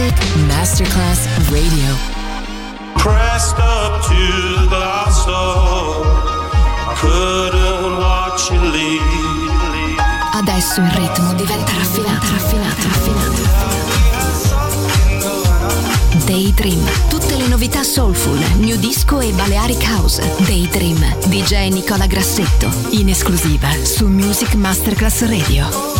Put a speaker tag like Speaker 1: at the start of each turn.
Speaker 1: Music Masterclass Radio.
Speaker 2: Pressed up to the soul. Couldn't watch you leave.
Speaker 1: Adesso il ritmo diventa raffinato, raffinato, raffinato. Daydream. Tutte le novità soulful, new disco e Balearic House. Daydream. DJ Nicola Grassetto. In esclusiva su Music Masterclass Radio.